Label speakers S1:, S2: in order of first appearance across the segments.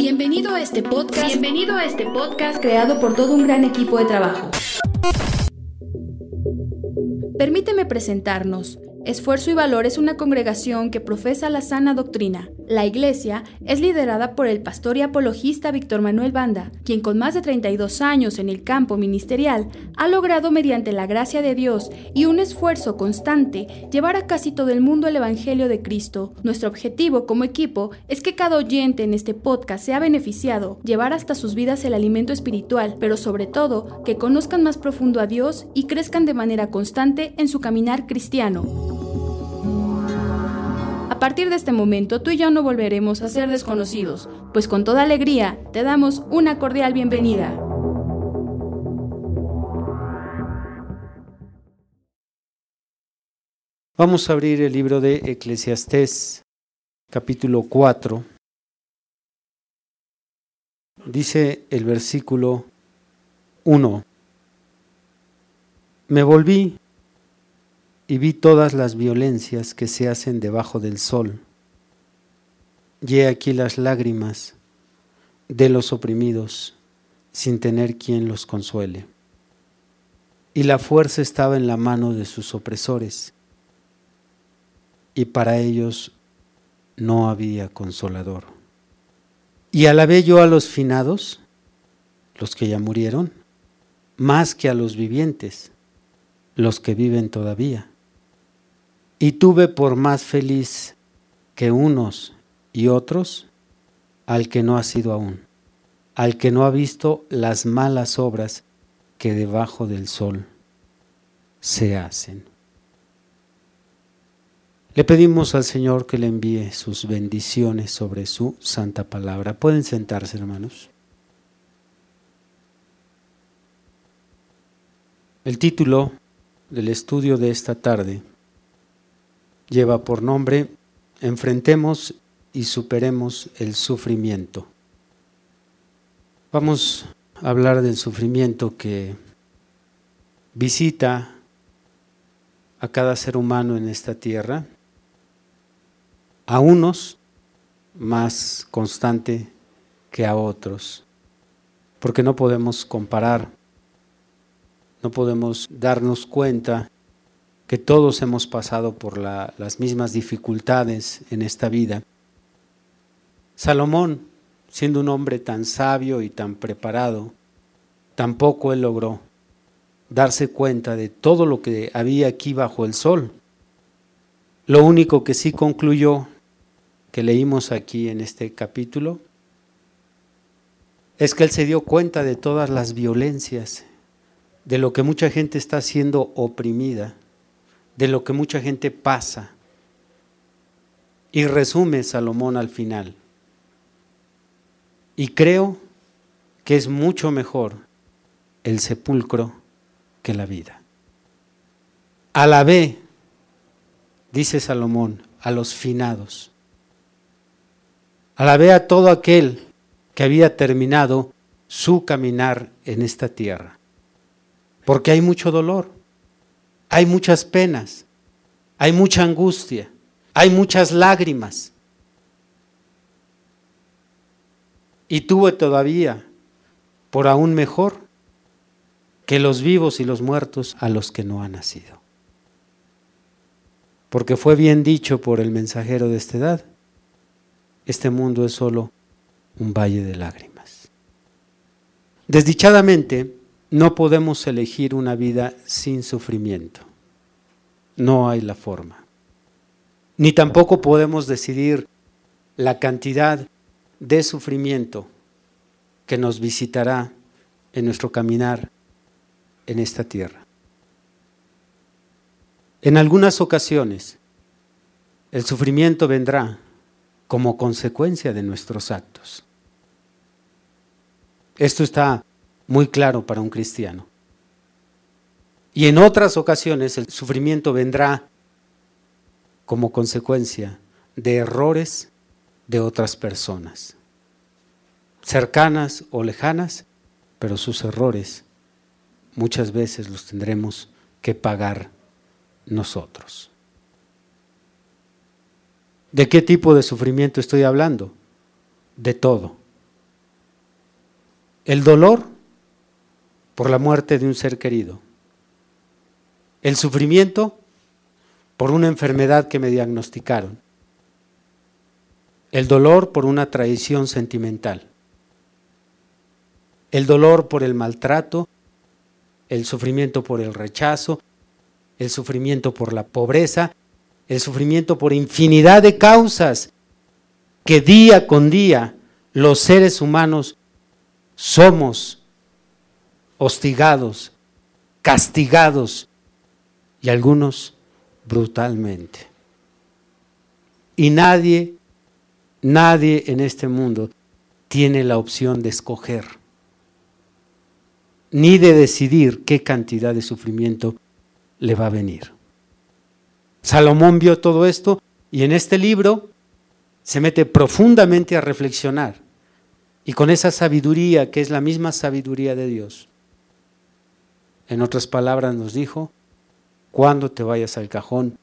S1: Bienvenido a este podcast. Bienvenido a este podcast creado por todo un gran equipo de trabajo. Permíteme presentarnos. Esfuerzo y Valor es una congregación que profesa la sana doctrina. La iglesia es liderada por el pastor y apologista Víctor Manuel Banda, quien con más de 32 años en el campo ministerial ha logrado mediante la gracia de Dios y un esfuerzo constante llevar a casi todo el mundo el Evangelio de Cristo. Nuestro objetivo como equipo es que cada oyente en este podcast sea beneficiado, llevar hasta sus vidas el alimento espiritual, pero sobre todo que conozcan más profundo a Dios y crezcan de manera constante en su caminar cristiano. A partir de este momento tú y yo no volveremos a ser desconocidos, pues con toda alegría te damos una cordial bienvenida.
S2: Vamos a abrir el libro de Eclesiastés, capítulo 4. Dice el versículo 1. Me volví y vi todas las violencias que se hacen debajo del sol. Y he aquí las lágrimas de los oprimidos, sin tener quien los consuele. Y la fuerza estaba en la mano de sus opresores, y para ellos no había consolador. Y alabé yo a los finados, los que ya murieron, más que a los vivientes, los que viven todavía y tuve por más feliz que unos y otros al que no ha sido aún, al que no ha visto las malas obras que debajo del sol se hacen. Le pedimos al Señor que le envíe sus bendiciones sobre su santa palabra. Pueden sentarse, hermanos. El título del estudio de esta tarde lleva por nombre Enfrentemos y superemos el sufrimiento. Vamos a hablar del sufrimiento que visita a cada ser humano en esta tierra, a unos más constante que a otros, porque no podemos comparar, no podemos darnos cuenta que todos hemos pasado por las mismas dificultades en esta vida. Salomón, siendo un hombre tan sabio y tan preparado, tampoco él logró darse cuenta de todo lo que había aquí bajo el sol. Lo único que sí concluyó, que leímos aquí en este capítulo, es que él se dio cuenta de todas las violencias, de lo que mucha gente está siendo oprimida de lo que mucha gente pasa. Y resume Salomón al final. Y creo que es mucho mejor el sepulcro que la vida. Alabé, dice Salomón, a los finados. Alabé a todo aquel que había terminado su caminar en esta tierra. Porque hay mucho dolor hay muchas penas, hay mucha angustia, hay muchas lágrimas. Y tuve todavía, por aún mejor, que los vivos y los muertos a los que no han nacido. Porque fue bien dicho por el mensajero de esta edad, este mundo es solo un valle de lágrimas. Desdichadamente, no podemos elegir una vida sin sufrimiento. No hay la forma. Ni tampoco podemos decidir la cantidad de sufrimiento que nos visitará en nuestro caminar en esta tierra. En algunas ocasiones, el sufrimiento vendrá como consecuencia de nuestros actos. Esto está muy claro para un cristiano. Y en otras ocasiones el sufrimiento vendrá como consecuencia de errores de otras personas, cercanas o lejanas, pero sus errores muchas veces los tendremos que pagar nosotros. ¿De qué tipo de sufrimiento estoy hablando? De todo, El dolor por la muerte de un ser querido. El sufrimiento por una enfermedad que me diagnosticaron. El dolor por una traición sentimental. El dolor por el maltrato. El sufrimiento por el rechazo. El sufrimiento por la pobreza. El sufrimiento por infinidad de causas que día con día los seres humanos somos hostigados, castigados y algunos brutalmente. Y nadie, nadie en este mundo tiene la opción de escoger, ni de decidir qué cantidad de sufrimiento le va a venir. Salomón vio todo esto y en este libro se mete profundamente a reflexionar y con esa sabiduría que es la misma sabiduría de Dios. En otras palabras nos dijo, cuando te vayas al cajón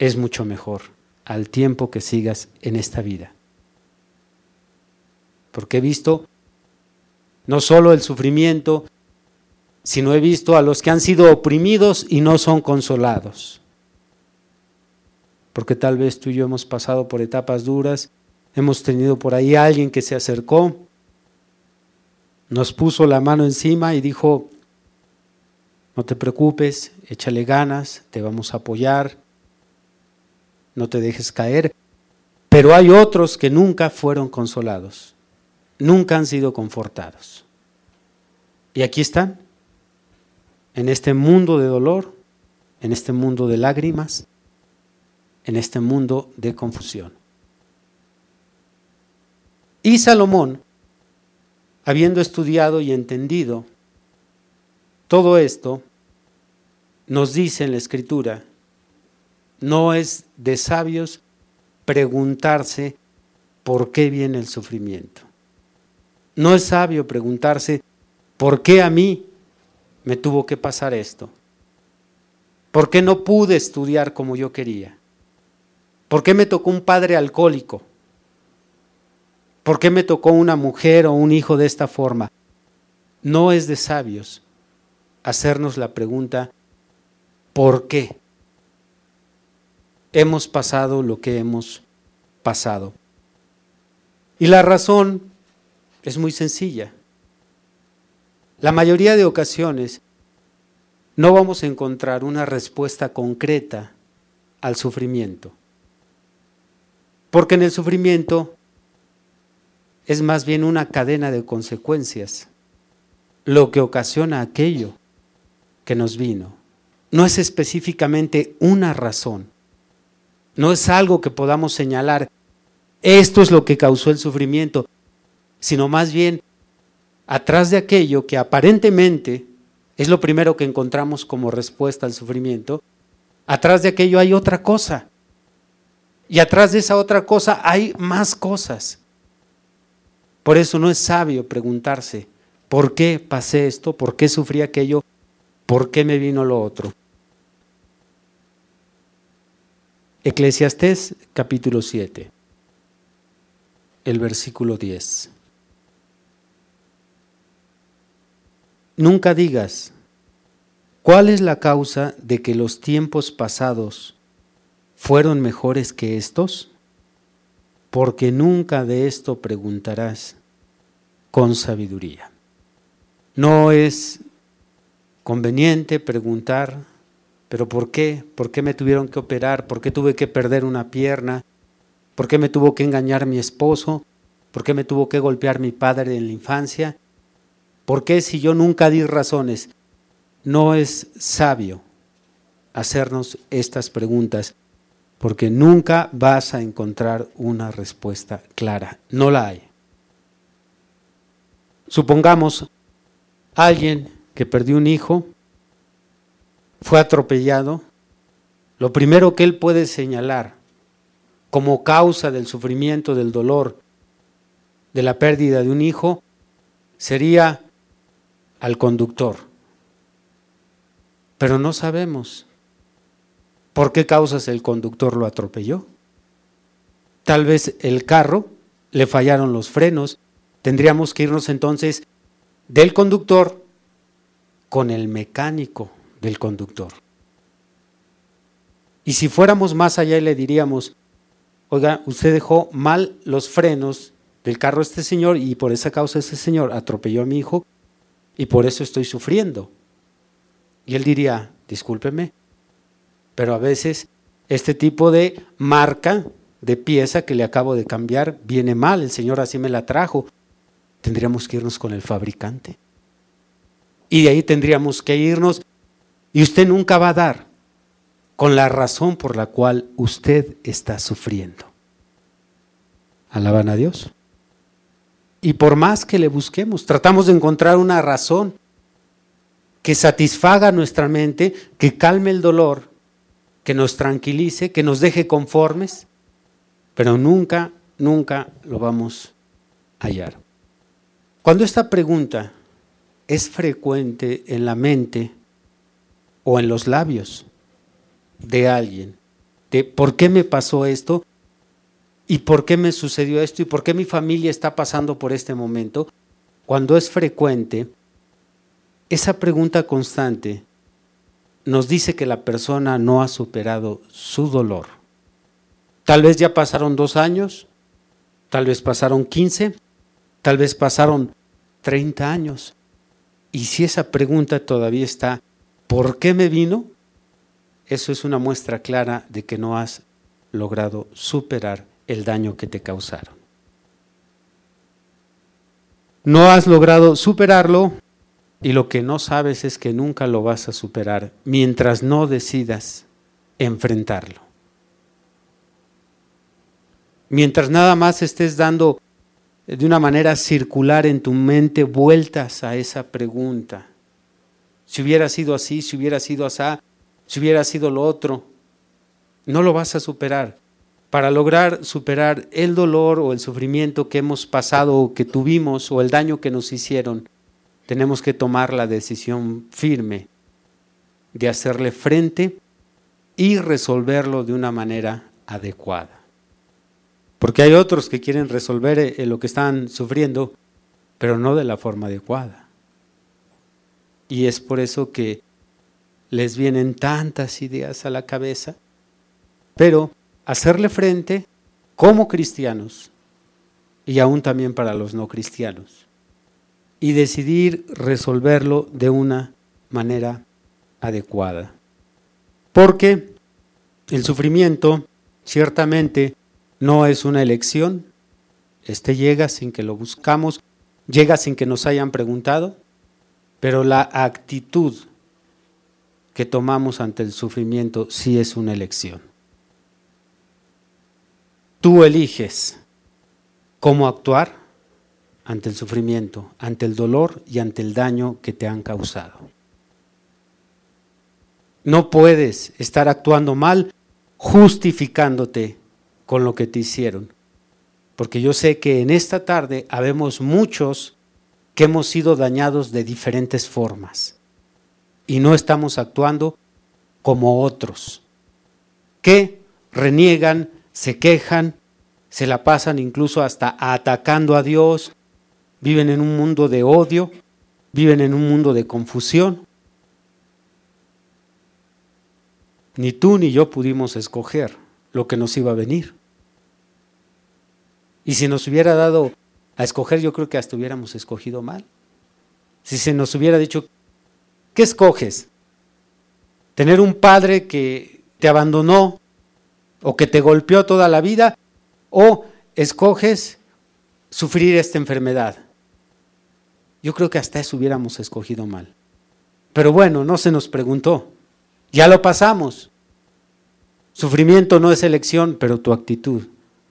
S2: es mucho mejor al tiempo que sigas en esta vida. Porque he visto no solo el sufrimiento, sino he visto a los que han sido oprimidos y no son consolados. Porque tal vez tú y yo hemos pasado por etapas duras, hemos tenido por ahí a alguien que se acercó, nos puso la mano encima y dijo, no te preocupes, échale ganas, te vamos a apoyar, no te dejes caer. Pero hay otros que nunca fueron consolados, nunca han sido confortados. Y aquí están, en este mundo de dolor, en este mundo de lágrimas, en este mundo de confusión. Y Salomón, habiendo estudiado y entendido todo esto, nos dice en la escritura, no es de sabios preguntarse por qué viene el sufrimiento. No es sabio preguntarse por qué a mí me tuvo que pasar esto. ¿Por qué no pude estudiar como yo quería? ¿Por qué me tocó un padre alcohólico? ¿Por qué me tocó una mujer o un hijo de esta forma? No es de sabios hacernos la pregunta, ¿por qué hemos pasado lo que hemos pasado? Y la razón es muy sencilla. La mayoría de ocasiones no vamos a encontrar una respuesta concreta al sufrimiento. Porque en el sufrimiento es más bien una cadena de consecuencias lo que ocasiona aquello que nos vino. No es específicamente una razón. No es algo que podamos señalar, esto es lo que causó el sufrimiento, sino más bien atrás de aquello que aparentemente es lo primero que encontramos como respuesta al sufrimiento, atrás de aquello hay otra cosa. Y atrás de esa otra cosa hay más cosas. Por eso no es sabio preguntarse, ¿por qué pasé esto? ¿Por qué sufrí aquello? ¿Por qué me vino lo otro? Eclesiastés capítulo 7, el versículo 10. Nunca digas, ¿cuál es la causa de que los tiempos pasados fueron mejores que estos? Porque nunca de esto preguntarás con sabiduría. No es conveniente preguntar, pero ¿por qué? ¿Por qué me tuvieron que operar? ¿Por qué tuve que perder una pierna? ¿Por qué me tuvo que engañar mi esposo? ¿Por qué me tuvo que golpear mi padre en la infancia? ¿Por qué si yo nunca di razones? No es sabio hacernos estas preguntas porque nunca vas a encontrar una respuesta clara. No la hay. Supongamos alguien que perdió un hijo, fue atropellado, lo primero que él puede señalar como causa del sufrimiento, del dolor, de la pérdida de un hijo, sería al conductor. Pero no sabemos por qué causas el conductor lo atropelló. Tal vez el carro le fallaron los frenos. Tendríamos que irnos entonces del conductor con el mecánico del conductor. Y si fuéramos más allá le diríamos, oiga, usted dejó mal los frenos del carro este señor y por esa causa ese señor atropelló a mi hijo y por eso estoy sufriendo. Y él diría, discúlpeme, pero a veces este tipo de marca de pieza que le acabo de cambiar viene mal, el Señor así me la trajo. Tendríamos que irnos con el fabricante. Y de ahí tendríamos que irnos. Y usted nunca va a dar con la razón por la cual usted está sufriendo. Alaban a Dios. Y por más que le busquemos, tratamos de encontrar una razón que satisfaga nuestra mente, que calme el dolor, que nos tranquilice, que nos deje conformes, pero nunca, nunca lo vamos a hallar. Cuando esta pregunta es frecuente en la mente o en los labios de alguien, de por qué me pasó esto y por qué me sucedió esto y por qué mi familia está pasando por este momento, cuando es frecuente, esa pregunta constante nos dice que la persona no ha superado su dolor. Tal vez ya pasaron dos años, tal vez pasaron quince, tal vez pasaron treinta años. Y si esa pregunta todavía está, ¿por qué me vino? Eso es una muestra clara de que no has logrado superar el daño que te causaron. No has logrado superarlo y lo que no sabes es que nunca lo vas a superar mientras no decidas enfrentarlo. Mientras nada más estés dando de una manera circular en tu mente vueltas a esa pregunta. Si hubiera sido así, si hubiera sido así, si hubiera sido lo otro, no lo vas a superar. Para lograr superar el dolor o el sufrimiento que hemos pasado o que tuvimos o el daño que nos hicieron, tenemos que tomar la decisión firme de hacerle frente y resolverlo de una manera adecuada. Porque hay otros que quieren resolver eh, lo que están sufriendo, pero no de la forma adecuada. Y es por eso que les vienen tantas ideas a la cabeza, pero hacerle frente como cristianos y aún también para los no cristianos y decidir resolverlo de una manera adecuada. Porque el sufrimiento ciertamente no es una elección, este llega sin que lo buscamos, llega sin que nos hayan preguntado, pero la actitud que tomamos ante el sufrimiento sí es una elección. Tú eliges cómo actuar ante el sufrimiento, ante el dolor y ante el daño que te han causado. No puedes estar actuando mal justificándote con lo que te hicieron. Porque yo sé que en esta tarde habemos muchos que hemos sido dañados de diferentes formas y no estamos actuando como otros, que reniegan, se quejan, se la pasan incluso hasta atacando a Dios, viven en un mundo de odio, viven en un mundo de confusión. Ni tú ni yo pudimos escoger lo que nos iba a venir. Y si nos hubiera dado a escoger, yo creo que hasta hubiéramos escogido mal. Si se nos hubiera dicho, ¿qué escoges? ¿Tener un padre que te abandonó o que te golpeó toda la vida? ¿O escoges sufrir esta enfermedad? Yo creo que hasta eso hubiéramos escogido mal. Pero bueno, no se nos preguntó. Ya lo pasamos. Sufrimiento no es elección, pero tu actitud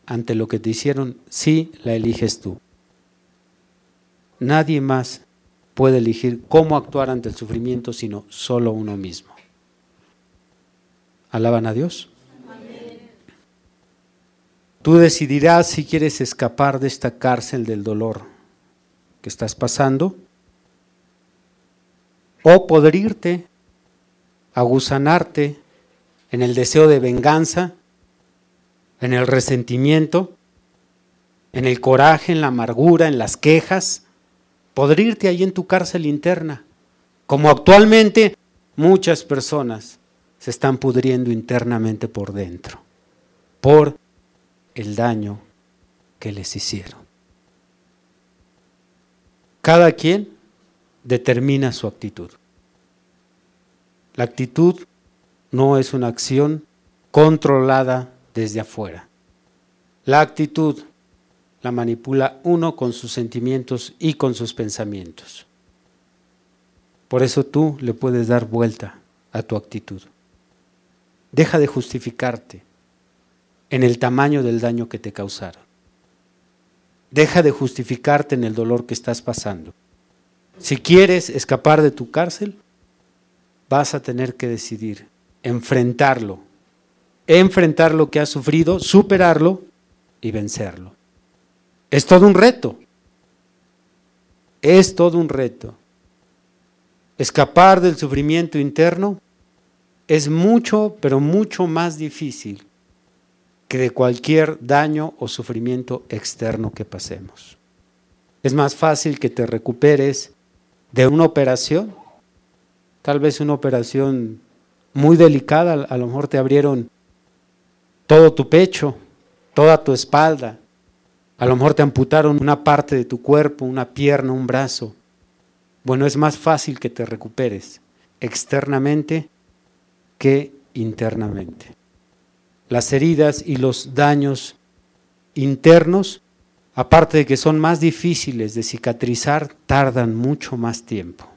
S2: ante lo que te hicieron, sí la eliges tú. Nadie más puede elegir cómo actuar ante el sufrimiento, sino solo uno mismo. ¿Alaban a Dios? Tú decidirás si quieres escapar de esta cárcel del dolor que estás pasando, o poder irte, aguzanarte en el deseo de venganza, en el resentimiento, en el coraje, en la amargura, en las quejas, podrirte ahí en tu cárcel interna, como actualmente muchas personas se están pudriendo internamente por dentro, por el daño que les hicieron. Cada quien determina su actitud. La actitud no es una acción controlada desde afuera. La actitud la manipula uno con sus sentimientos y con sus pensamientos. Por eso tú le puedes dar vuelta a tu actitud. Deja de justificarte en el tamaño del daño que te causaron. Deja de justificarte en el dolor que estás pasando. Si quieres escapar de tu cárcel, vas a tener que decidir enfrentarlo, enfrentar lo que has sufrido, superarlo y vencerlo. Es todo un reto. Es todo un reto. Escapar del sufrimiento interno es mucho, pero mucho más difícil que de cualquier daño o sufrimiento externo que pasemos. Es más fácil que te recuperes de una operación, tal vez una operación muy delicada, a lo mejor te abrieron todo tu pecho, toda tu espalda, a lo mejor te amputaron una parte de tu cuerpo, una pierna, un brazo. Bueno, es más fácil que te recuperes externamente que internamente. Las heridas y los daños internos, aparte de que son más difíciles de cicatrizar, tardan mucho más tiempo.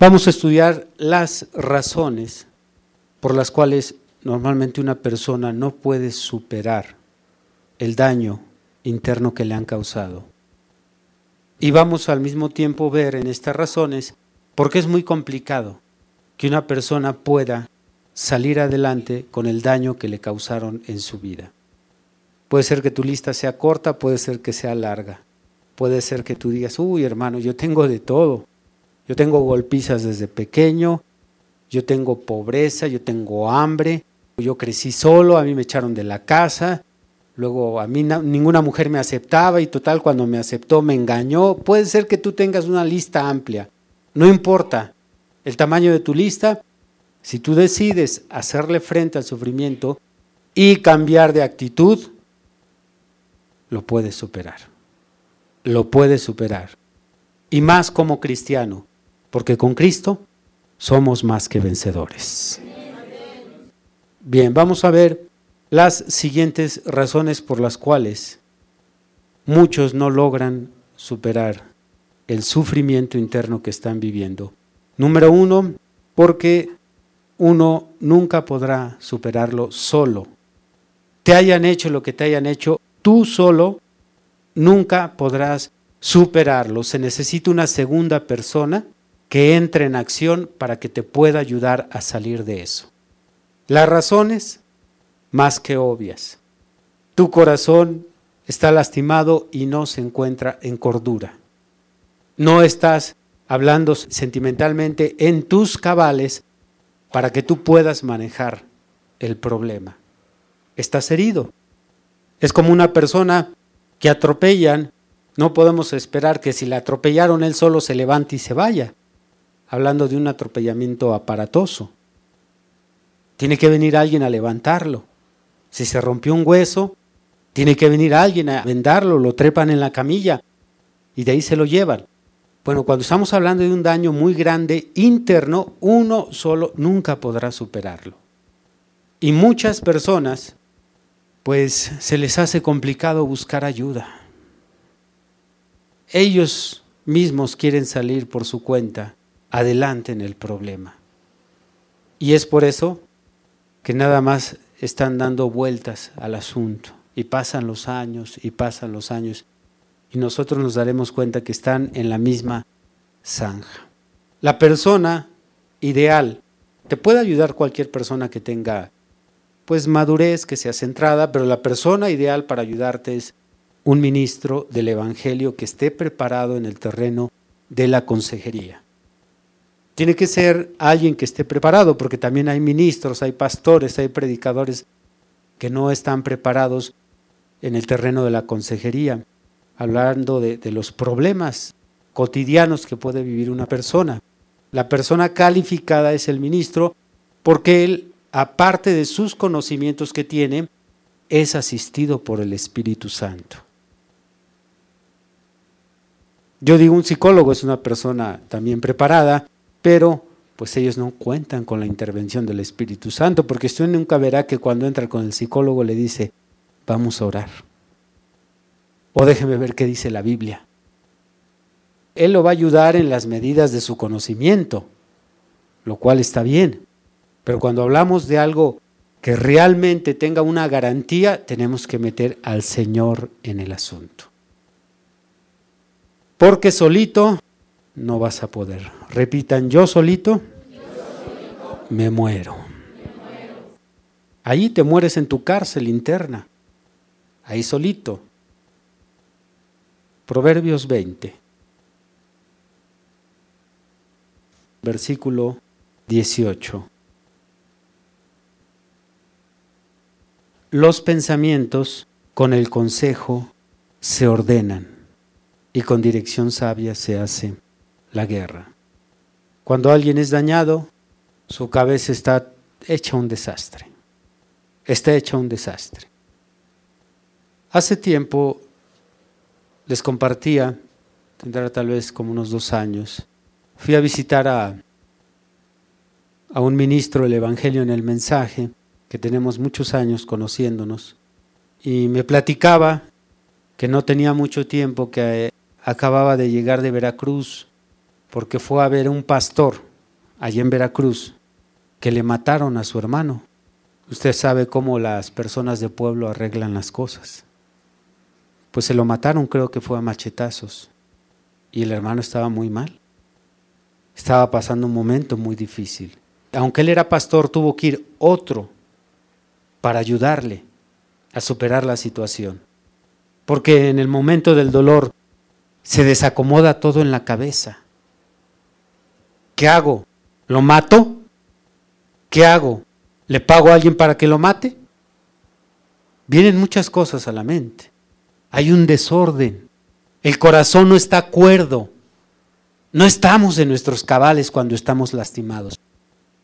S2: Vamos a estudiar las razones por las cuales normalmente una persona no puede superar el daño interno que le han causado. Y vamos al mismo tiempo ver en estas razones por qué es muy complicado que una persona pueda salir adelante con el daño que le causaron en su vida. Puede ser que tu lista sea corta, puede ser que sea larga. Puede ser que tú digas, uy hermano, yo tengo de todo. Yo tengo golpizas desde pequeño, yo tengo pobreza, yo tengo hambre, yo crecí solo, a mí me echaron de la casa, luego a mí ninguna mujer me aceptaba y total cuando me aceptó me engañó. Puede ser que tú tengas una lista amplia, no importa el tamaño de tu lista, si tú decides hacerle frente al sufrimiento y cambiar de actitud, lo puedes superar. Lo puedes superar. Y más como cristiano, porque con Cristo somos más que vencedores. Bien, vamos a ver las siguientes razones por las cuales muchos no logran superar el sufrimiento interno que están viviendo. Número uno, porque uno nunca podrá superarlo solo. Te hayan hecho lo que te hayan hecho, tú solo nunca podrás superarlo. Se necesita una segunda persona que entre en acción para que te pueda ayudar a salir de eso. Las razones, más que obvias. Tu corazón está lastimado y no se encuentra en cordura. No estás hablando sentimentalmente en tus cabales para que tú puedas manejar el problema. Estás herido. Es como una persona que atropellan. No podemos esperar que si le atropellaron él solo se levante y se vaya hablando de un atropellamiento aparatoso. Tiene que venir alguien a levantarlo. Si se rompió un hueso, tiene que venir alguien a vendarlo, lo trepan en la camilla y de ahí se lo llevan. Bueno, cuando estamos hablando de un daño muy grande interno, uno solo nunca podrá superarlo. Y muchas personas, pues se les hace complicado buscar ayuda. Ellos mismos quieren salir por su cuenta adelante en el problema. Y es por eso que nada más están dando vueltas al asunto y pasan los años y pasan los años y nosotros nos daremos cuenta que están en la misma zanja. La persona ideal, te puede ayudar cualquier persona que tenga pues madurez, que sea centrada, pero la persona ideal para ayudarte es un ministro del Evangelio que esté preparado en el terreno de la consejería. Tiene que ser alguien que esté preparado, porque también hay ministros, hay pastores, hay predicadores que no están preparados en el terreno de la consejería, hablando de, los problemas cotidianos que puede vivir una persona. La persona calificada es el ministro porque él, aparte de sus conocimientos que tiene, es asistido por el Espíritu Santo. Yo digo, un psicólogo es una persona también preparada, pero pues ellos no cuentan con la intervención del Espíritu Santo, porque usted nunca verá que cuando entra con el psicólogo le dice, vamos a orar. O déjeme ver qué dice la Biblia. Él lo va a ayudar en las medidas de su conocimiento, lo cual está bien. Pero cuando hablamos de algo que realmente tenga una garantía, tenemos que meter al Señor en el asunto. Porque solito no vas a poder. Repitan, yo solito, Me, muero. Ahí te mueres en tu cárcel interna, ahí solito. Proverbios 20, versículo 18. Los pensamientos con el consejo se ordenan y con dirección sabia se hace la guerra. Cuando alguien es dañado, su cabeza está hecha un desastre. Está hecha un desastre. Hace tiempo les compartía, tendrá tal vez como unos dos años, fui a visitar a, a un ministro del Evangelio en el mensaje, que tenemos muchos años conociéndonos, y me platicaba que no tenía mucho tiempo, que acababa de llegar de Veracruz porque fue a ver un pastor allí en Veracruz que le mataron a su hermano. Usted sabe cómo las personas de pueblo arreglan las cosas. Pues se lo mataron, creo que fue a machetazos. Y el hermano estaba muy mal. Estaba pasando un momento muy difícil. Aunque él era pastor, tuvo que ir otro para ayudarle a superar la situación. Porque en el momento del dolor se desacomoda todo en la cabeza. ¿Qué hago? ¿Lo mato? ¿Qué hago? ¿Le pago a alguien para que lo mate? Vienen muchas cosas a la mente. Hay un desorden. El corazón no está cuerdo. No estamos en nuestros cabales cuando estamos lastimados.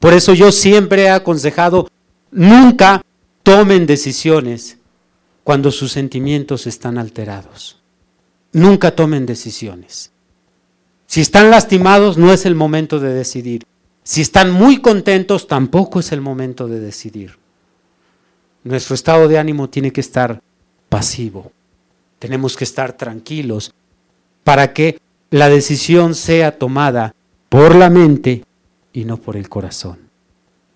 S2: Por eso yo siempre he aconsejado, nunca tomen decisiones cuando sus sentimientos están alterados nunca tomen decisiones. Si están lastimados, no es el momento de decidir. Si están muy contentos, tampoco es el momento de decidir. Nuestro estado de ánimo tiene que estar pasivo. Tenemos que estar tranquilos para que la decisión sea tomada por la mente y no por el corazón.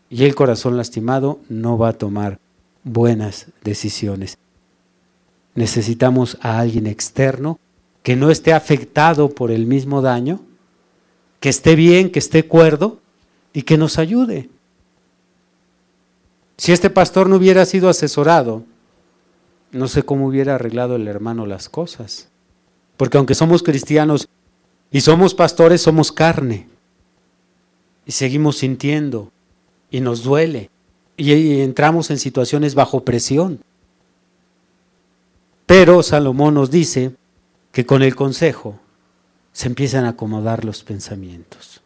S2: Y el corazón lastimado no va a tomar buenas decisiones. Necesitamos a alguien externo que no esté afectado por el mismo daño, que esté bien, que esté cuerdo y que nos ayude. Si este pastor no hubiera sido asesorado, no sé cómo hubiera arreglado el hermano las cosas. Porque aunque somos cristianos y somos pastores, somos carne. Y seguimos sintiendo y nos duele. Y entramos en situaciones bajo presión. Pero Salomón nos dice que con el consejo se empiezan a acomodar los pensamientos.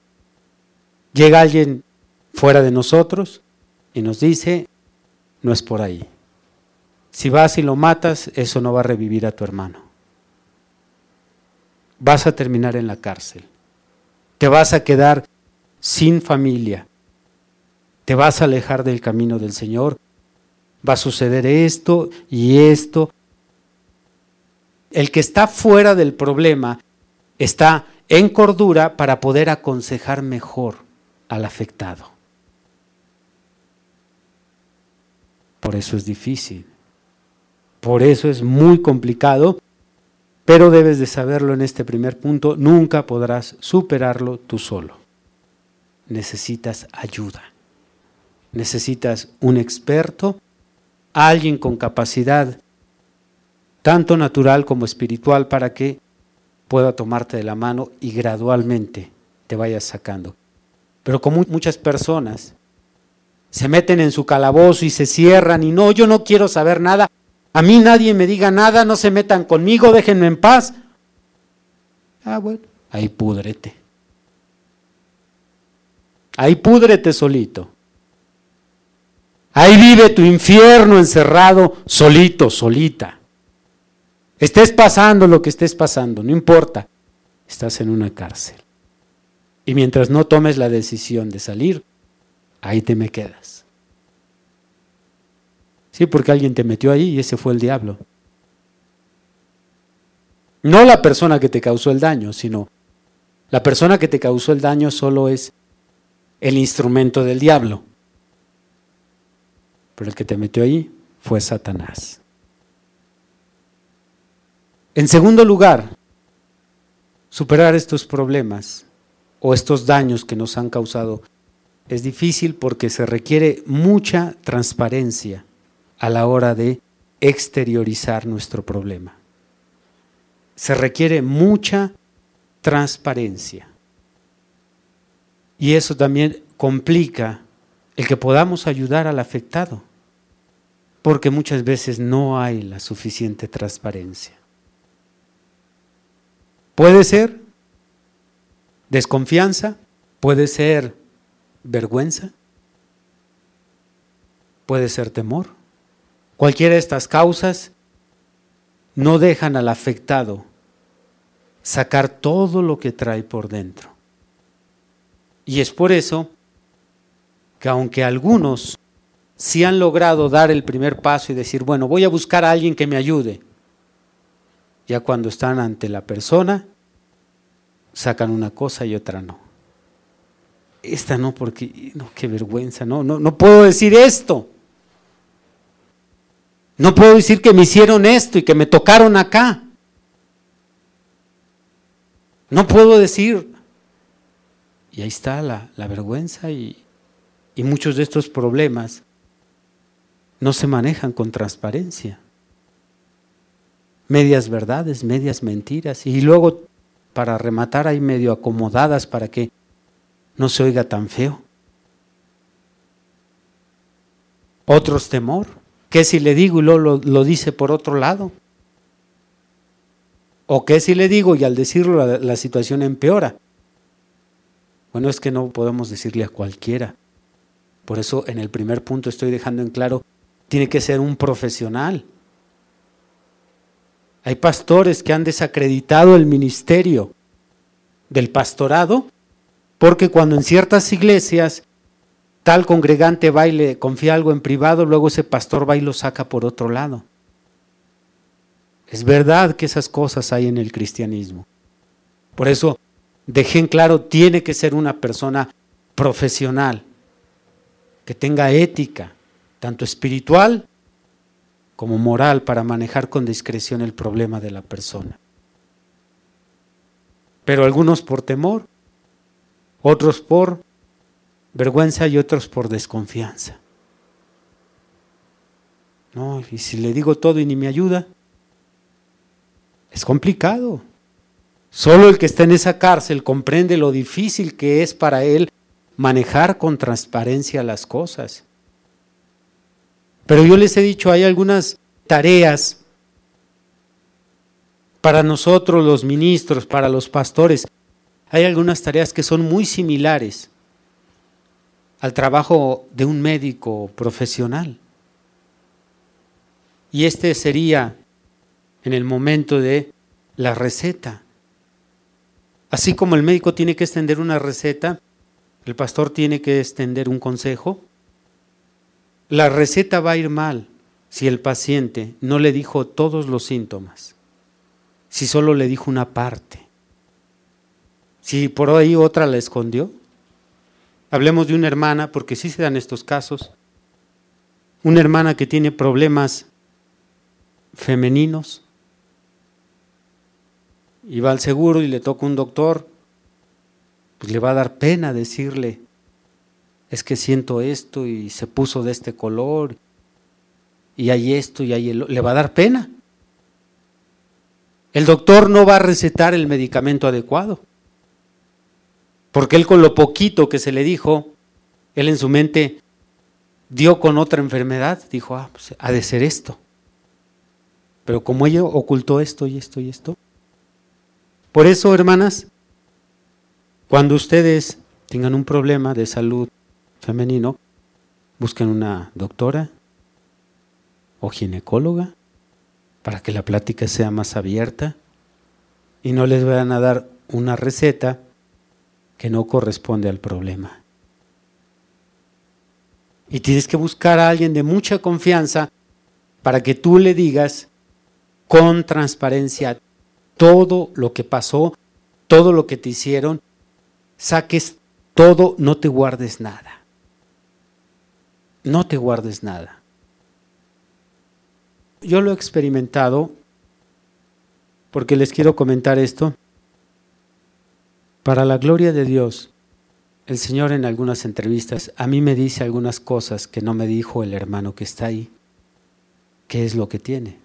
S2: Llega alguien fuera de nosotros y nos dice, no es por ahí. Si vas y lo matas, eso no va a revivir a tu hermano. Vas a terminar en la cárcel. Te vas a quedar sin familia. Te vas a alejar del camino del Señor. Va a suceder esto y esto el que está fuera del problema está en cordura para poder aconsejar mejor al afectado. Por eso es difícil. Por eso es muy complicado, pero debes de saberlo en este primer punto, nunca podrás superarlo tú solo. Necesitas ayuda. Necesitas un experto, alguien con capacidad tanto natural como espiritual, para que pueda tomarte de la mano y gradualmente te vayas sacando. Pero como muchas personas se meten en su calabozo y se cierran y no, yo no quiero saber nada, a mí nadie me diga nada, no se metan conmigo, déjenme en paz. Ah, bueno, ahí púdrete. Ahí púdrete solito. Ahí vive tu infierno encerrado solito, solita. Estés pasando lo que estés pasando, no importa. Estás en una cárcel. Y mientras no tomes la decisión de salir, ahí te me quedas. Sí, porque alguien te metió ahí y ese fue el diablo. No la persona que te causó el daño, sino la persona que te causó el daño solo es el instrumento del diablo. Pero el que te metió ahí fue Satanás. En segundo lugar, superar estos problemas o estos daños que nos han causado es difícil porque se requiere mucha transparencia a la hora de exteriorizar nuestro problema. Se requiere mucha transparencia. Y eso también complica el que podamos ayudar al afectado, porque muchas veces no hay la suficiente transparencia. Puede ser desconfianza, puede ser vergüenza, puede ser temor. Cualquiera de estas causas no dejan al afectado sacar todo lo que trae por dentro. Y es por eso que aunque algunos sí han logrado dar el primer paso y decir, bueno, voy a buscar a alguien que me ayude, ya cuando están ante la persona, sacan una cosa y otra no. Esta no, porque, no, qué vergüenza, no, no, no puedo decir esto. No puedo decir que me hicieron esto y que me tocaron acá. No puedo decir. Y ahí está la, la vergüenza y, y muchos de estos problemas no se manejan con transparencia. Medias verdades, medias mentiras. Y luego, para rematar, hay medio acomodadas para que no se oiga tan feo. Otros temor. ¿Qué si le digo y lo, lo dice por otro lado? ¿O qué si le digo y al decirlo la situación empeora? Bueno, es que no podemos decirle a cualquiera. Por eso en el primer punto estoy dejando en claro, tiene que ser un profesional. Hay pastores que han desacreditado el ministerio del pastorado porque cuando en ciertas iglesias tal congregante va y le confía algo en privado, luego ese pastor va y lo saca por otro lado. Es verdad que esas cosas hay en el cristianismo. Por eso dejé en claro, tiene que ser una persona profesional que tenga ética, tanto espiritual como moral, para manejar con discreción el problema de la persona. Pero algunos por temor, otros por vergüenza y otros por desconfianza. No, y si le digo todo y ni me ayuda, es complicado. Solo el que está en esa cárcel comprende lo difícil que es para él manejar con transparencia las cosas. Pero yo les he dicho, hay algunas tareas para nosotros los ministros, para los pastores, hay algunas tareas que son muy similares al trabajo de un médico profesional. Y este sería en el momento de la receta. Así como el médico tiene que extender una receta, el pastor tiene que extender un consejo. La receta va a ir mal si el paciente no le dijo todos los síntomas, si solo le dijo una parte, si por ahí otra la escondió. Hablemos de una hermana, porque sí se dan estos casos. Una hermana que tiene problemas femeninos y va al seguro y le toca un doctor pues le va a dar pena decirle, es que siento esto y se puso de este color y hay esto y hay el... Le va a dar pena. El doctor no va a recetar el medicamento adecuado. Porque él con lo poquito que se le dijo, él en su mente dio con otra enfermedad, dijo, ah, pues ha de ser esto. Pero como ella ocultó esto y esto y esto. Por eso, hermanas, Cuando ustedes tengan un problema de salud femenino, busquen una doctora o ginecóloga para que la plática sea más abierta y no les vayan a dar una receta que no corresponde al problema. Y tienes que buscar a alguien de mucha confianza para que tú le digas con transparencia todo lo que pasó, todo lo que te hicieron, saques todo, no te guardes nada. No te guardes nada. Yo lo he experimentado porque les quiero comentar esto. Para la gloria de Dios, el Señor en algunas entrevistas a mí me dice algunas cosas que no me dijo el hermano que está ahí. ¿Qué es lo que tiene?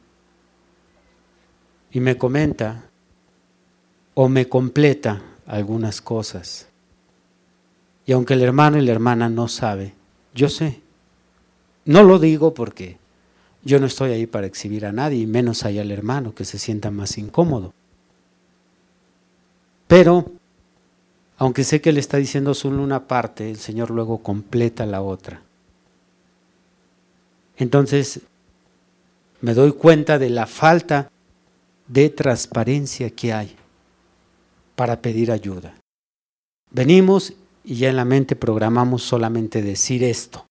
S2: Y me comenta o me completa algunas cosas. Y aunque el hermano y la hermana no sabe, yo sé. No lo digo porque yo no estoy ahí para exhibir a nadie, menos allá al hermano que se sienta más incómodo. Pero, aunque sé que le está diciendo solo una parte, el Señor luego completa la otra. Entonces, me doy cuenta de la falta de transparencia que hay para pedir ayuda. Venimos y ya en la mente programamos solamente decir esto.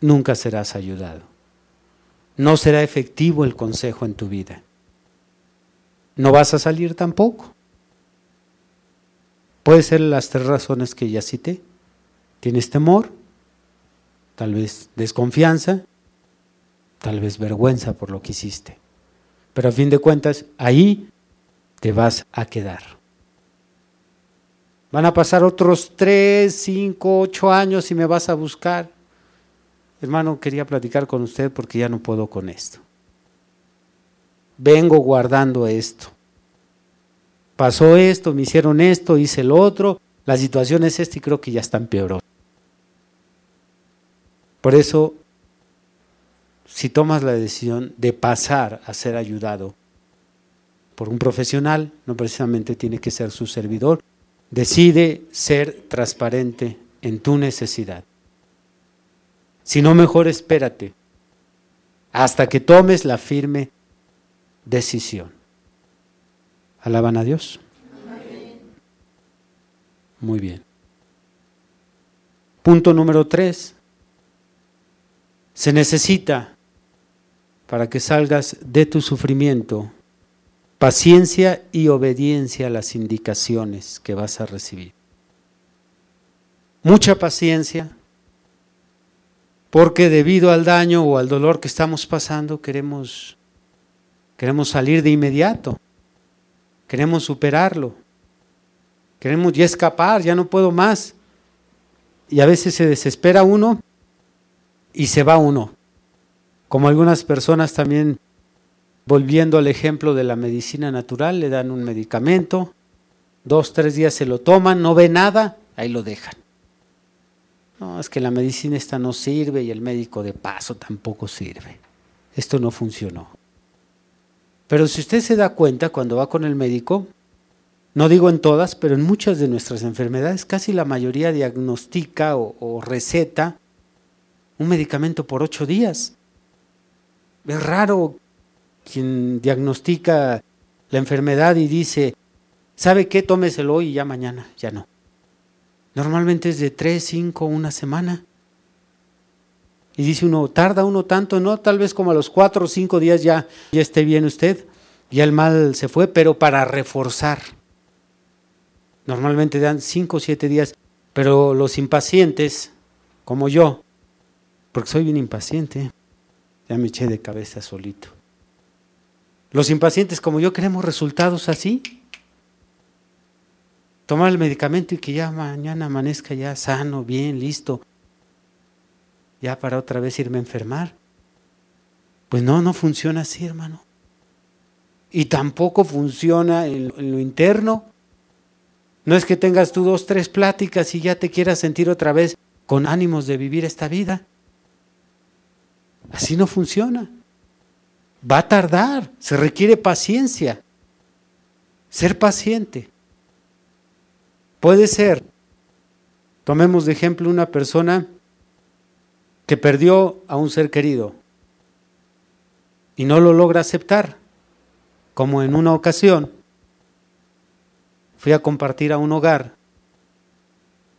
S2: Nunca serás ayudado no será efectivo el consejo en tu vida. No vas a salir tampoco. Puede ser las tres razones que ya cité. Tienes temor, tal vez desconfianza, tal vez vergüenza por lo que hiciste. Pero a fin de cuentas, ahí te vas a quedar. Van a pasar otros tres, cinco, ocho años y me vas a buscar. Hermano, quería platicar con usted porque ya no puedo con esto. Vengo guardando esto. Pasó esto, me hicieron esto, hice el otro. La situación es esta y creo que ya está empeoró. Por eso, si tomas la decisión de pasar a ser ayudado por un profesional, no precisamente tiene que ser su servidor, decide ser transparente en tu necesidad. Si no, mejor espérate hasta que tomes la firme decisión. ¿Alaban a Dios? Muy bien. Punto número tres. Se necesita, para que salgas de tu sufrimiento, paciencia y obediencia a las indicaciones que vas a recibir. Mucha paciencia, porque debido al daño o al dolor que estamos pasando queremos, queremos salir de inmediato, queremos superarlo, queremos ya escapar, ya no puedo más. Y a veces se desespera uno y se va uno. Como algunas personas también, volviendo al ejemplo de la medicina natural, le dan un medicamento, dos, tres días se lo toman, no ve nada, ahí lo dejan. No, es que la medicina esta no sirve y el médico de paso tampoco sirve. Esto no funcionó. Pero si usted se da cuenta cuando va con el médico, no digo en todas, pero en muchas de nuestras enfermedades, casi la mayoría diagnostica o, receta un medicamento por ocho días. Es raro quien diagnostica la enfermedad y dice, ¿sabe qué? Tómeselo y ya mañana, ya no. Normalmente es de tres, cinco, una semana. Y dice uno, tarda uno tanto, no, tal vez como a los cuatro o cinco días ya, ya esté bien usted, ya el mal se fue, pero para reforzar. Normalmente dan cinco o siete días, pero los impacientes, como yo, porque soy bien impaciente, ya me eché de cabeza solito. Los impacientes como yo queremos resultados así tomar el medicamento y que ya mañana amanezca ya sano, bien, listo, ya para otra vez irme a enfermar. Pues no, no funciona así, hermano. Y tampoco funciona en, lo interno. No es que tengas tú dos, tres pláticas y ya te quieras sentir otra vez con ánimos de vivir esta vida. Así no funciona. Va a tardar, se requiere paciencia. Ser paciente. Puede ser, tomemos de ejemplo una persona que perdió a un ser querido y no lo logra aceptar, como en una ocasión fui a compartir a un hogar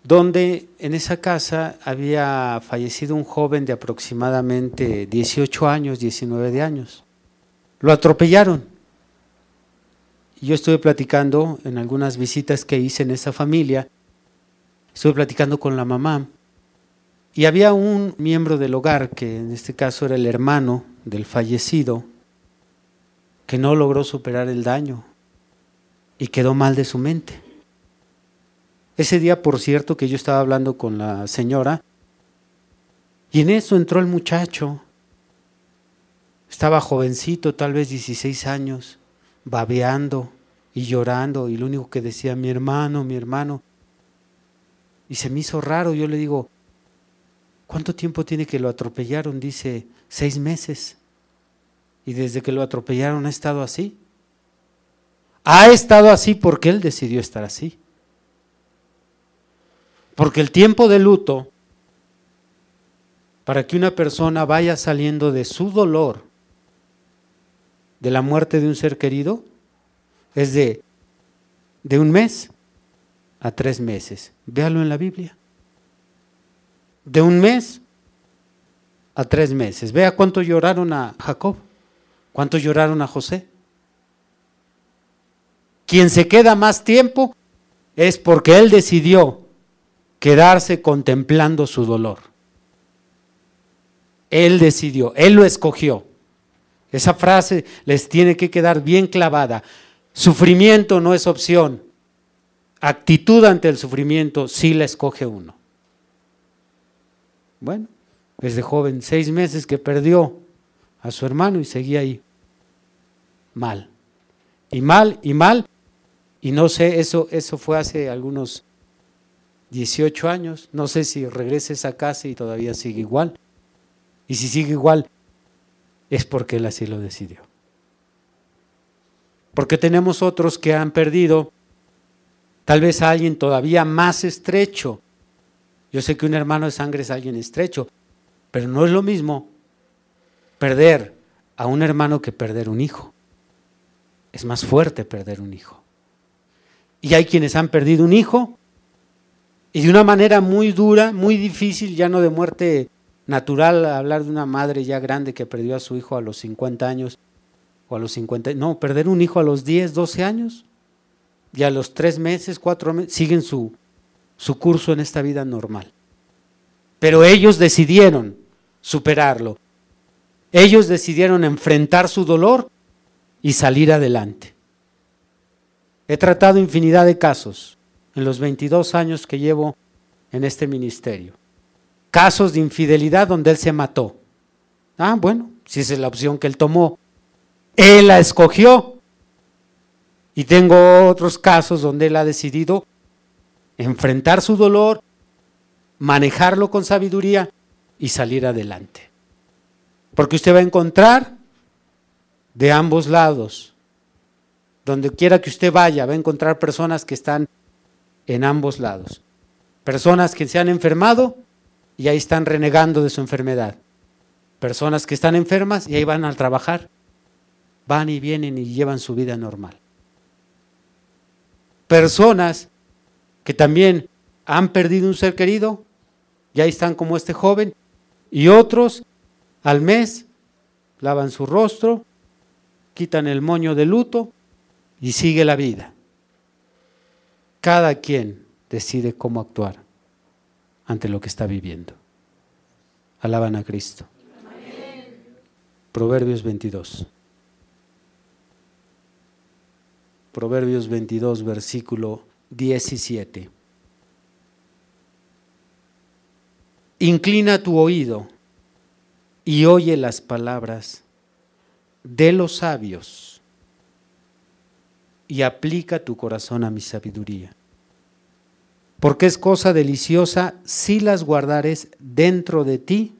S2: donde en esa casa había fallecido un joven de aproximadamente 18 años, 19 de años. Lo atropellaron. Yo estuve platicando en algunas visitas que hice en esa familia, estuve platicando con la mamá, y había un miembro del hogar, que en este caso era el hermano del fallecido, que no logró superar el daño y quedó mal de su mente. Ese día, por cierto, que yo estaba hablando con la señora, y en eso entró el muchacho. Estaba jovencito, tal vez 16 años, babeando y llorando, y lo único que decía, mi hermano, mi hermano. Y se me hizo raro, yo le digo, ¿cuánto tiempo tiene que lo atropellaron? Dice, seis meses. Y desde que lo atropellaron ha estado así. Ha estado así porque él decidió estar así. Porque el tiempo de luto, para que una persona vaya saliendo de su dolor, de la muerte de un ser querido, es de, de un mes a tres meses. Véalo en la Biblia. De un mes a tres meses. Vea cuánto lloraron a Jacob, cuánto lloraron a José. Quien se queda más tiempo es porque él decidió quedarse contemplando su dolor. Él decidió, él lo escogió. Esa frase les tiene que quedar bien clavada. Sufrimiento no es opción. Actitud ante el sufrimiento sí la escoge uno. Bueno, desde joven, seis meses que perdió a su hermano y seguía ahí. Mal. Y mal, y mal, y no sé, eso, eso fue hace algunos 18 años. No sé si regreses a casa y todavía sigue igual. Y si sigue igual, es porque él así lo decidió. Porque tenemos otros que han perdido tal vez a alguien todavía más estrecho. Yo sé que un hermano de sangre es alguien estrecho, pero no es lo mismo perder a un hermano que perder un hijo. Es más fuerte perder un hijo. Y hay quienes han perdido un hijo y de una manera muy dura, muy difícil, ya no de muerte natural, hablar de una madre ya grande que perdió a su hijo a los 50 años o a los 50, no, perder un hijo a los 10, 12 años y a los 3 meses, 4 meses, siguen su, su curso en esta vida normal. Pero ellos decidieron superarlo. Ellos decidieron enfrentar su dolor y salir adelante. He tratado infinidad de casos en los 22 años que llevo en este ministerio. Casos de infidelidad donde él se mató. Ah, bueno, si esa es la opción que él tomó. Él la escogió. Y tengo otros casos donde él ha decidido enfrentar su dolor, manejarlo con sabiduría y salir adelante. Porque usted va a encontrar de ambos lados donde quiera que usted vaya, va a encontrar personas que están en ambos lados. Personas que se han enfermado y ahí están renegando de su enfermedad. Personas que están enfermas y ahí van al trabajar. Van y vienen y llevan su vida normal. Personas que también han perdido un ser querido y ahí están como este joven. Y otros al mes lavan su rostro, quitan el moño de luto y sigue la vida. Cada quien decide cómo actuar ante lo que está viviendo. Alaban a Cristo. Proverbios 22. Proverbios 22, versículo 17. Inclina tu oído y oye las palabras de los sabios y aplica tu corazón a mi sabiduría. Porque es cosa deliciosa si las guardares dentro de ti,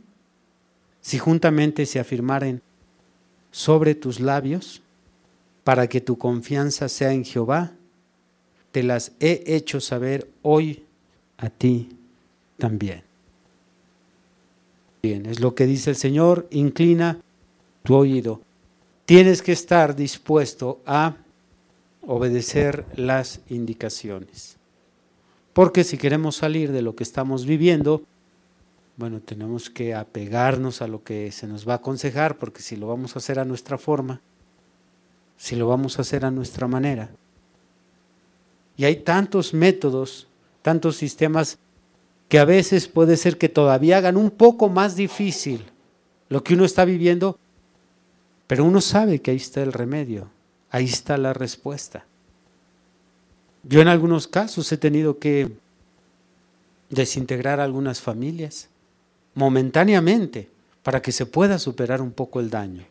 S2: si juntamente se afirmaren sobre tus labios, para que tu confianza sea en Jehová, te las he hecho saber hoy a ti también. Bien, es lo que dice el Señor, inclina tu oído. Tienes que estar dispuesto a obedecer las indicaciones. Porque si queremos salir de lo que estamos viviendo, bueno, tenemos que apegarnos a lo que se nos va a aconsejar, porque si lo vamos a hacer a nuestra forma, si lo vamos a hacer a nuestra manera, y hay tantos métodos, tantos sistemas que a veces puede ser que todavía hagan un poco más difícil lo que uno está viviendo, pero uno sabe que ahí está el remedio, ahí está la respuesta. Yo en algunos casos he tenido que desintegrar algunas familias momentáneamente para que se pueda superar un poco el daño.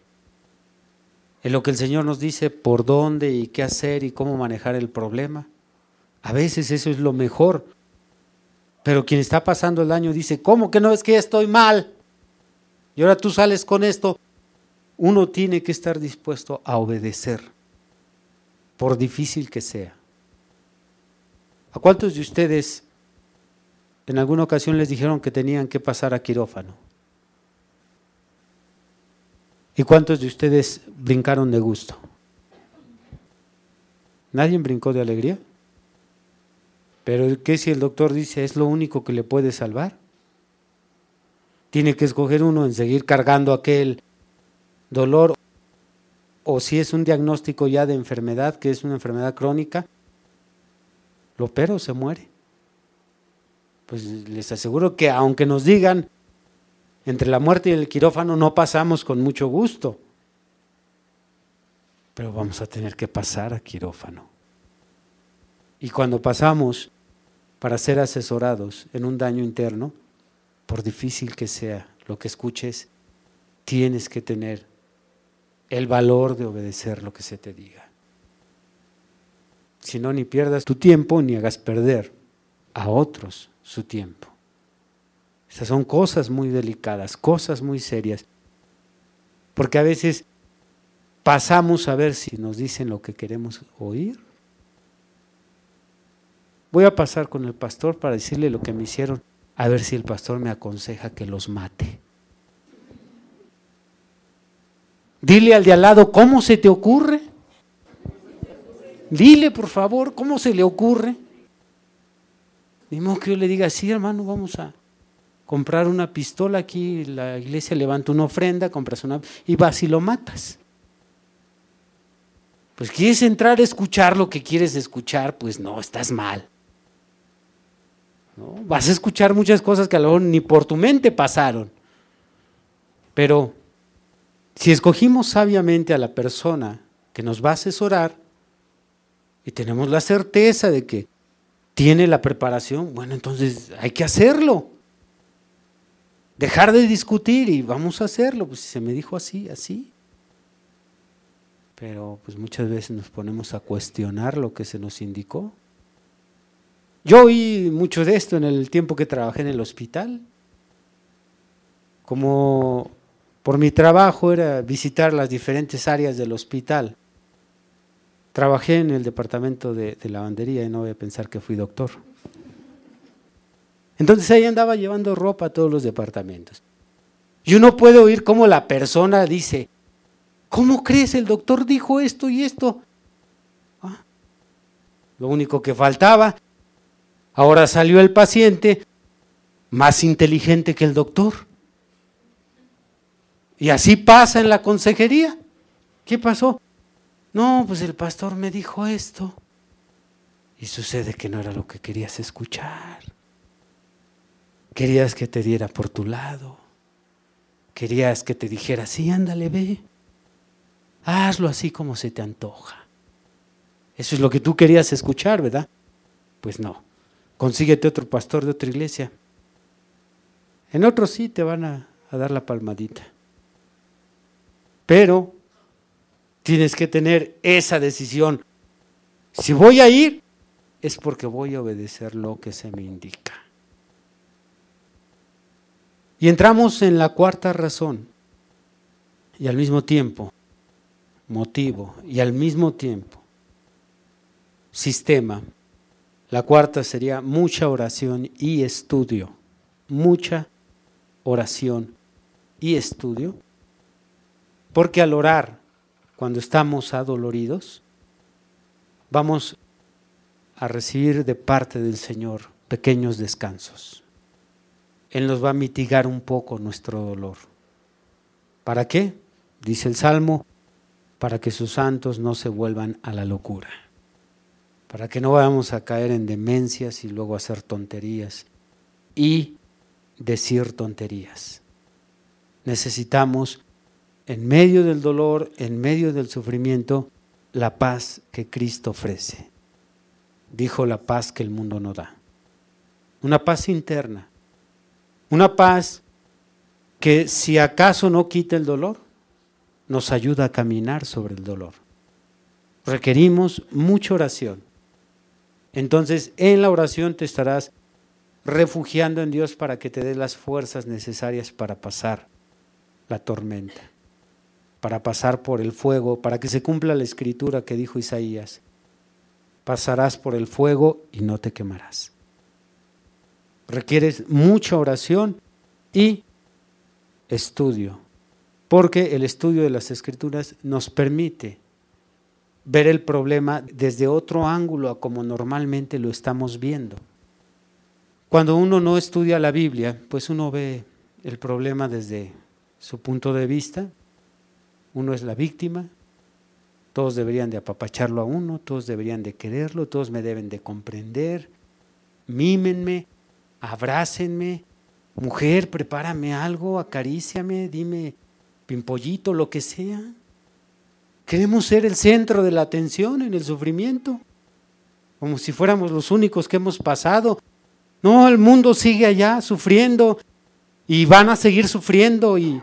S2: En lo que el Señor nos dice por dónde y qué hacer y cómo manejar el problema. A veces eso es lo mejor. Pero quien está pasando el daño dice, ¿cómo que no es que estoy mal? Y ahora tú sales con esto. Uno tiene que estar dispuesto a obedecer, por difícil que sea. ¿A cuántos de ustedes en alguna ocasión les dijeron que tenían que pasar a quirófano? ¿Y cuántos de ustedes brincaron de gusto? ¿Nadie brincó de alegría? Pero ¿qué si el doctor dice es lo único que le puede salvar? Tiene que escoger uno en seguir cargando aquel dolor o si es un diagnóstico ya de enfermedad, que es una enfermedad crónica, lo pero se muere. Pues les aseguro que aunque nos digan entre la muerte y el quirófano no pasamos con mucho gusto, pero vamos a tener que pasar a quirófano. Y cuando pasamos, para ser asesorados en un daño interno, por difícil que sea lo que escuches, tienes que tener el valor de obedecer lo que se te diga. Si no, ni pierdas tu tiempo ni hagas perder a otros su tiempo. Esas son cosas muy delicadas, cosas muy serias. Porque a veces pasamos a ver si nos dicen lo que queremos oír Voy a pasar con el pastor para decirle lo que me hicieron, a ver si el pastor me aconseja que los mate. Dile al de al lado, ¿cómo se te ocurre? Dile, por favor, ¿cómo se le ocurre? Ni que yo le diga, sí, hermano, vamos a comprar una pistola aquí, la iglesia levanta una ofrenda, compras una y vas y lo matas. Pues quieres entrar a escuchar lo que quieres escuchar, pues no, estás mal. Vas a escuchar muchas cosas que a lo mejor ni por tu mente pasaron. Pero si escogimos sabiamente a la persona que nos va a asesorar y tenemos la certeza de que tiene la preparación, bueno, entonces hay que hacerlo. Dejar de discutir y vamos a hacerlo. Pues si se me dijo así, así. Pero pues muchas veces nos ponemos a cuestionar lo que se nos indicó. Yo oí mucho de esto en el tiempo que trabajé en el hospital. Como por mi trabajo era visitar las diferentes áreas del hospital. Trabajé en el departamento de, lavandería y no voy a pensar que fui doctor. Entonces ahí andaba llevando ropa a todos los departamentos. Y uno puede oír cómo la persona dice, ¿cómo crees? El doctor dijo esto y esto. Ah, lo único que faltaba Ahora salió el paciente más inteligente que el doctor. Y así pasa en la consejería. ¿Qué pasó? No, pues el pastor me dijo esto. Y sucede que no era lo que querías escuchar. Querías que te diera por tu lado. Querías que te dijera, sí, ándale, ve. Hazlo así como se te antoja. Eso es lo que tú querías escuchar, ¿verdad? Pues no consíguete otro pastor de otra iglesia. En otros sí te van a, dar la palmadita. Pero tienes que tener esa decisión. Si voy a ir, es porque voy a obedecer lo que se me indica. Y entramos en la cuarta razón. Y al mismo tiempo, motivo, y al mismo tiempo, sistema La cuarta sería mucha oración y estudio. Mucha oración y estudio. Porque al orar, cuando estamos adoloridos, vamos a recibir de parte del Señor pequeños descansos. Él nos va a mitigar un poco nuestro dolor. ¿Para qué? Dice el Salmo, para que sus santos no se vuelvan a la locura, para que no vayamos a caer en demencias y luego hacer tonterías y decir tonterías. Necesitamos, en medio del dolor, en medio del sufrimiento, la paz que Cristo ofrece. Dijo la paz que el mundo no da. Una paz interna. Una paz que si acaso no quita el dolor, nos ayuda a caminar sobre el dolor. Requerimos mucha oración. Entonces, en la oración te estarás refugiando en Dios para que te dé las fuerzas necesarias para pasar la tormenta, para pasar por el fuego, para que se cumpla la escritura que dijo Isaías. Pasarás por el fuego y no te quemarás. Requieres mucha oración y estudio porque el estudio de las escrituras nos permite ver el problema desde otro ángulo a como normalmente lo estamos viendo. Cuando uno no estudia la Biblia, pues uno ve el problema desde su punto de vista. Uno es la víctima, todos deberían de apapacharlo a uno, todos deberían de quererlo, todos me deben de comprender, mímenme, abrácenme, mujer, prepárame algo, acaríciame, dime pimpollito, lo que sea. Queremos ser el centro de la atención en el sufrimiento, como si fuéramos los únicos que hemos pasado. No, el mundo sigue allá sufriendo y van a seguir sufriendo y,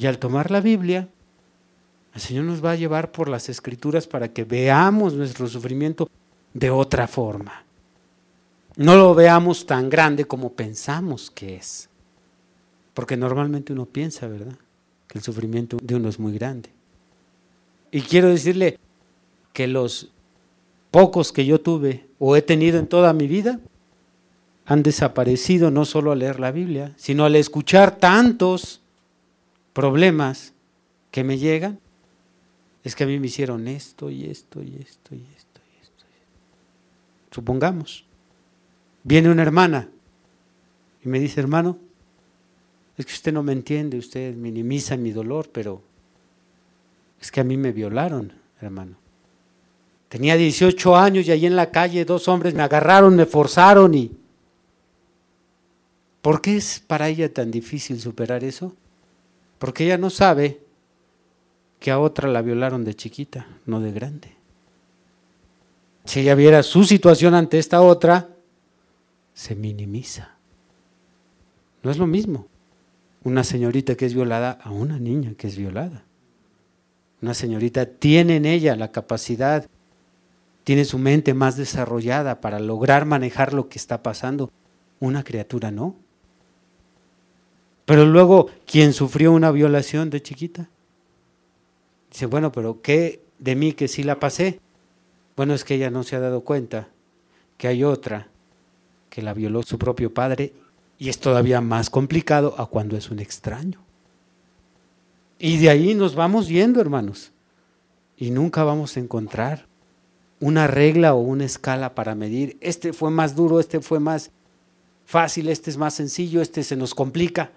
S2: y al tomar la Biblia, el Señor nos va a llevar por las escrituras para que veamos nuestro sufrimiento de otra forma. No lo veamos tan grande como pensamos que es. Porque normalmente uno piensa, ¿verdad? que el sufrimiento de uno es muy grande. Y quiero decirle que los pocos que yo tuve o he tenido en toda mi vida han desaparecido no solo al leer la Biblia, sino al escuchar tantos problemas que me llegan. Es que a mí me hicieron esto y esto y esto y esto y esto. Supongamos, viene una hermana y me dice, hermano, es que usted no me entiende, usted minimiza mi dolor, pero es que a mí me violaron, hermano. Tenía 18 años y allí en la calle dos hombres me agarraron, me forzaron y... ¿Por qué es para ella tan difícil superar eso? Porque ella no sabe que a otra la violaron de chiquita, no de grande. Si ella viera su situación ante esta otra, se minimiza. No es lo mismo una señorita que es violada a una niña que es violada. Una señorita tiene en ella la capacidad, tiene su mente más desarrollada para lograr manejar lo que está pasando. Una criatura no. Pero luego, quien sufrió una violación de chiquita, dice, bueno, pero ¿qué de mí que sí la pasé? Bueno, es que ella no se ha dado cuenta que hay otra que la violó su propio padre y es todavía más complicado a cuando es un extraño. Y de ahí nos vamos yendo, hermanos. Y nunca vamos a encontrar una regla o una escala para medir. Este fue más duro, este fue más fácil, este es más sencillo, este se nos complica.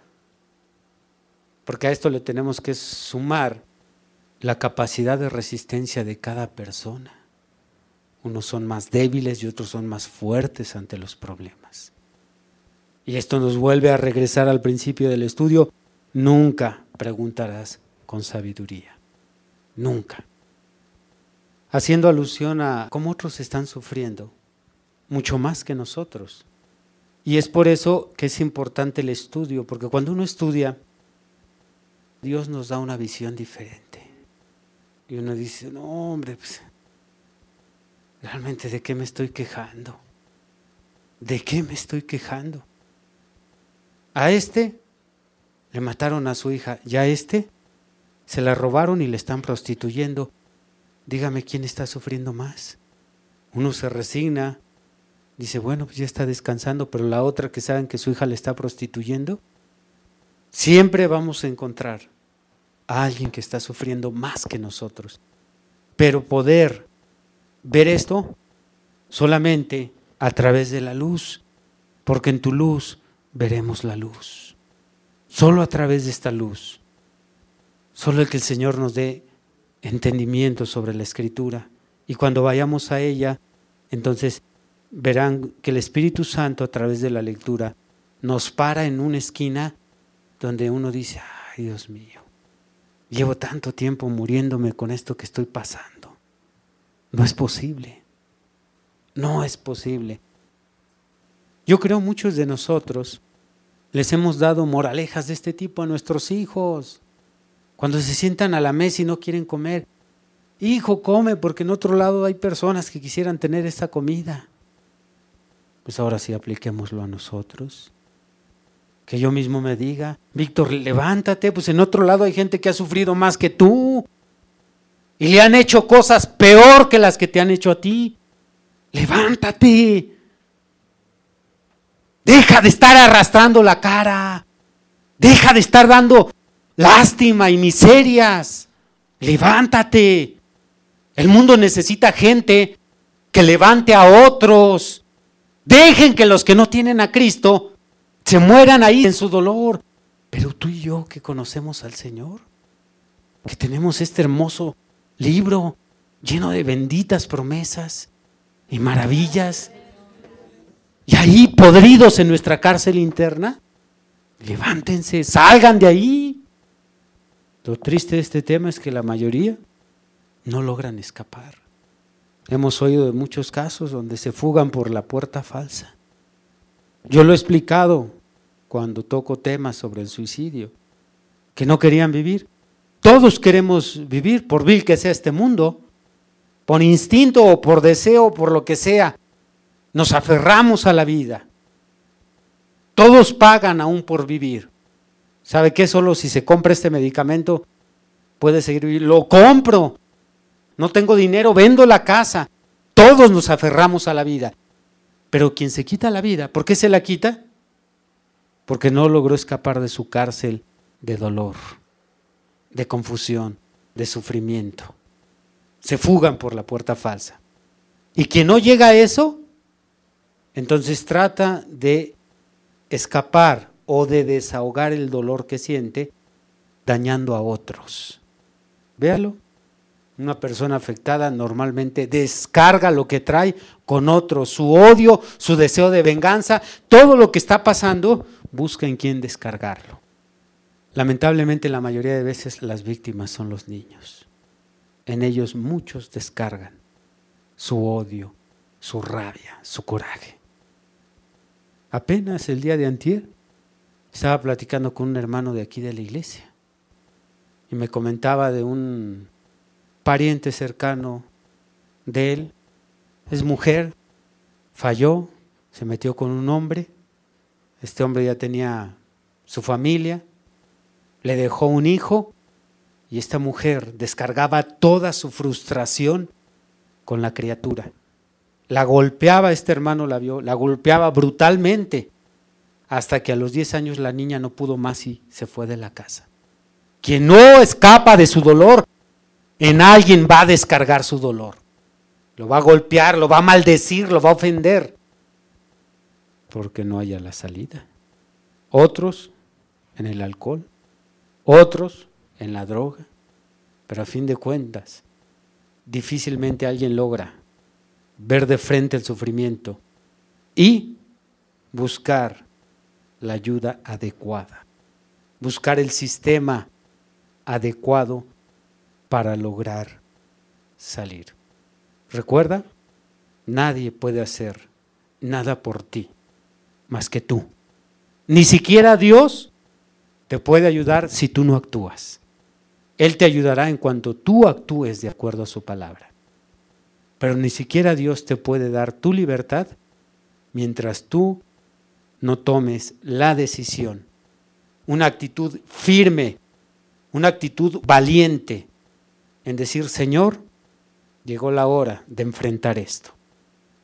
S2: Porque a esto le tenemos que sumar la capacidad de resistencia de cada persona. Unos son más débiles y otros son más fuertes ante los problemas y esto nos vuelve a regresar al principio del estudio, nunca preguntarás con sabiduría. Nunca. Haciendo alusión a cómo otros están sufriendo, mucho más que nosotros. Y es por eso que es importante el estudio, porque cuando uno estudia, Dios nos da una visión diferente. Y uno dice, no, hombre, pues, realmente de qué me estoy quejando. ¿De qué me estoy quejando? A este le mataron a su hija y a este se la robaron y le están prostituyendo. Dígame quién está sufriendo más. Uno se resigna dice, bueno, pues ya está descansando, pero la otra que saben que su hija le está prostituyendo, siempre vamos a encontrar a alguien que está sufriendo más que nosotros. Pero poder ver esto solamente a través de la luz, porque en tu luz veremos la luz. Solo a través de esta luz. Solo el que el Señor nos dé entendimiento sobre la escritura. Y cuando vayamos a ella, entonces verán que el Espíritu Santo a través de la lectura nos para en una esquina donde uno dice, ay Dios mío, llevo tanto tiempo muriéndome con esto que estoy pasando. No es posible. No es posible. Yo creo muchos de nosotros les hemos dado moralejas de este tipo a nuestros hijos. Cuando se sientan a la mesa y no quieren comer, hijo, come, porque en otro lado hay personas que quisieran tener esa comida. Pues ahora sí apliquémoslo a nosotros. Que yo mismo me diga, Víctor, levántate, pues en otro lado hay gente que ha sufrido más que tú. Y le han hecho cosas peor que las que te han hecho a ti. Levántate. Deja de estar arrastrando la cara. Deja de estar dando lástima y miserias. Levántate. El mundo necesita gente que levante a otros. Dejen que los que no tienen a Cristo se mueran ahí en su dolor. Pero tú y yo que conocemos al Señor, que tenemos este hermoso libro lleno de benditas promesas y maravillas, y ahí podridos en nuestra cárcel interna, levántense, salgan de ahí. Lo triste de este tema es que la mayoría no logran escapar. Hemos oído de muchos casos donde se fugan por la puerta falsa. Yo lo he explicado cuando toco temas sobre el suicidio, que no querían vivir. Todos queremos vivir, por vil que sea este mundo, por instinto o por deseo, por lo que sea. Nos aferramos a la vida. Todos pagan aún por vivir. ¿Sabe qué? Solo si se compra este medicamento puede seguir viviendo. Lo compro. No tengo dinero, vendo la casa. Todos nos aferramos a la vida. Pero quien se quita la vida, ¿por qué se la quita? Porque no logró escapar de su cárcel de dolor, de confusión, de sufrimiento. Se fugan por la puerta falsa. Y quien no llega a eso, entonces trata de escapar o de desahogar el dolor que siente dañando a otros. Véalo. Una persona afectada normalmente descarga lo que trae con otros, su odio, su deseo de venganza, todo lo que está pasando, busca en quién descargarlo. Lamentablemente la mayoría de veces las víctimas son los niños. En ellos muchos descargan su odio, su rabia, su coraje. Apenas el día de antier estaba platicando con un hermano de aquí de la iglesia y me comentaba de un pariente cercano de él. Es mujer, falló, se metió con un hombre. Este hombre ya tenía su familia, le dejó un hijo y esta mujer descargaba toda su frustración con la criatura. La golpeaba, este hermano la vio, la golpeaba brutalmente hasta que a los 10 años la niña no pudo más y se fue de la casa. Quien no escapa de su dolor, en alguien va a descargar su dolor. Lo va a golpear, lo va a maldecir, lo va a ofender, porque no haya la salida. Otros en el alcohol, otros en la droga, pero a fin de cuentas, difícilmente alguien logra ver de frente el sufrimiento y buscar la ayuda adecuada, buscar el sistema adecuado para lograr salir. Recuerda, nadie puede hacer nada por ti más que tú. Ni siquiera Dios te puede ayudar si tú no actúas. Él te ayudará en cuanto tú actúes de acuerdo a su palabra. Pero ni siquiera Dios te puede dar tu libertad mientras tú no tomes la decisión, una actitud firme, una actitud valiente en decir, Señor, llegó la hora de enfrentar esto.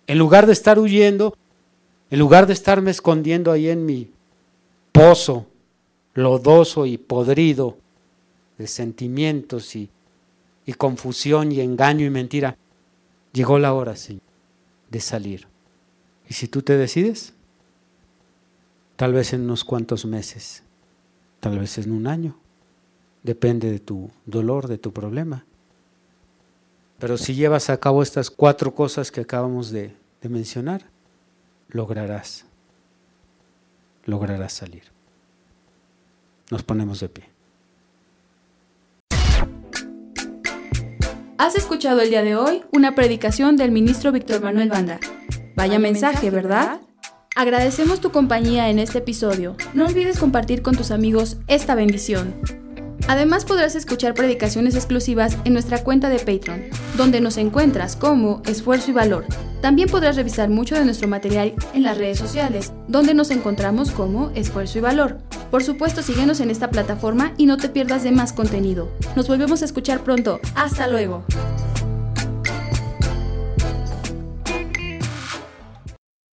S2: En lugar de estar huyendo, En lugar de estarme escondiendo ahí en mi pozo lodoso y podrido de sentimientos y, y confusión y engaño y mentira, llegó la hora, Señor, de salir. Y si tú te decides, tal vez en unos cuantos meses, tal vez en un año, depende de tu dolor, de tu problema. Pero si llevas a cabo estas cuatro cosas que acabamos de, de mencionar, lograrás, lograrás salir. Nos ponemos de pie.
S1: Has escuchado el día de hoy una predicación del ministro Víctor Manuel Banda. Vaya mensaje, ¿verdad? Agradecemos tu compañía en este episodio. No olvides compartir con tus amigos esta bendición. Además podrás escuchar predicaciones exclusivas en nuestra cuenta de Patreon, donde nos encuentras como Esfuerzo y Valor. También podrás revisar mucho de nuestro material en las redes sociales, donde nos encontramos como Esfuerzo y Valor. Por supuesto, síguenos en esta plataforma y no te pierdas de más contenido. Nos volvemos a escuchar pronto. Hasta luego.